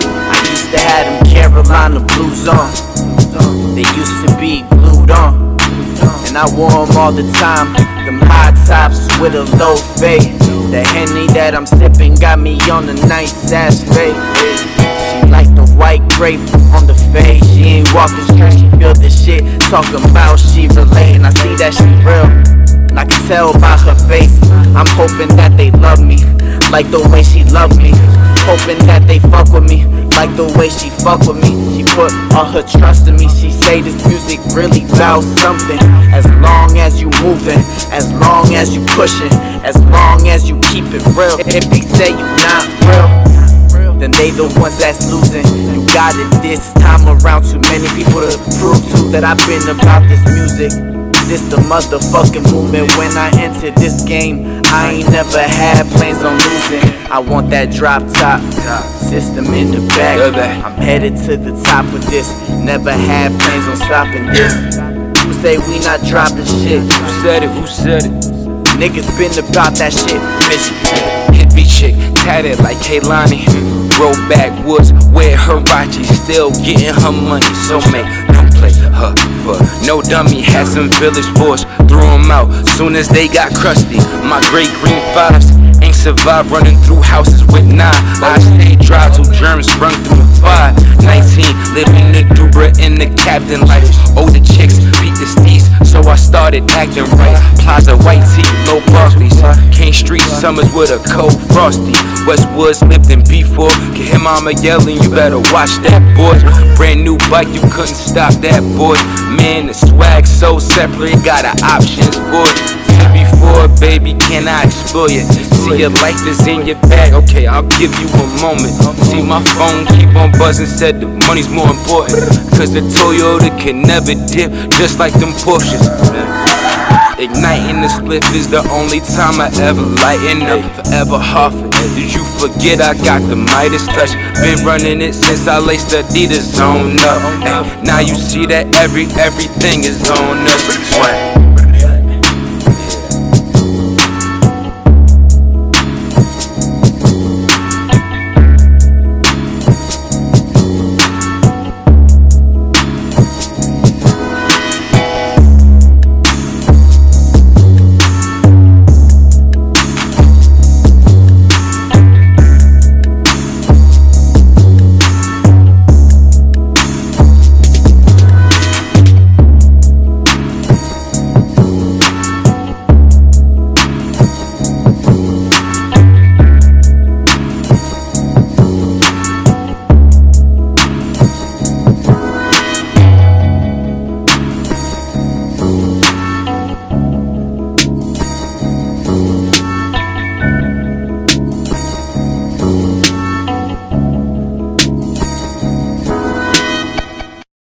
line Carolina blues on. They used to be glued on. And I wore them all the time. Them high tops with a low fade. The henny that I'm sipping got me on a nice ass fade. She like the white grape on the fade. She ain't walking straight, she feel the shit. Talking about she relating. I see that she real. And I can tell by her face. I'm hoping that they love me. Like the way she love me. Hoping that they fuck with me. Like the way she fuck with me. She put all her trust in me. She say this music really about something. As long as you moving, as long as you pushing, as long as you keep it real. If they say you not real, then they the ones that's losing. You got it this time around. Too many people to prove to that I've been about this music. This the motherfucking movement. When I entered this game, I ain't never had plans on losing. I want that drop top system in the back. I'm headed to the top with this. Never had plans on stopping this. Who say we not dropping shit? Who said it? Who said it? Niggas been about that shit. Bitch, hit me chick, tatted like Kehlani. Roll backwoods, wear Huarache, still getting her money. So man, don't play her for no dummy. Had some village boys, threw 'em out soon as they got crusty. My great green fives ain't survived running through houses with nine. I stayed dry till germs sprung through fire. 19, living the Dubra in the captain life. Older chicks beat the steez, so I started acting right. Plaza White Tee, low Barclays. Street summers with a cold frosty. Westwoods lived in B4. Can hear mama yelling, you better watch that boy. Brand new bike, you couldn't stop that boy. Man, the swag so separate, got an options it. Before, baby, can I explore you? See your life is in your bag, okay, I'll give you a moment. See my phone keep on buzzing, said the money's more important. Cause the Toyota can never dip, just like them Porsches. Igniting the spliff is the only time I ever lighten up. Forever huffing. Did you forget I got the Midas touch? Been running it since I laced the Adidas on up. Ay, now you see that every everything is on. Swag.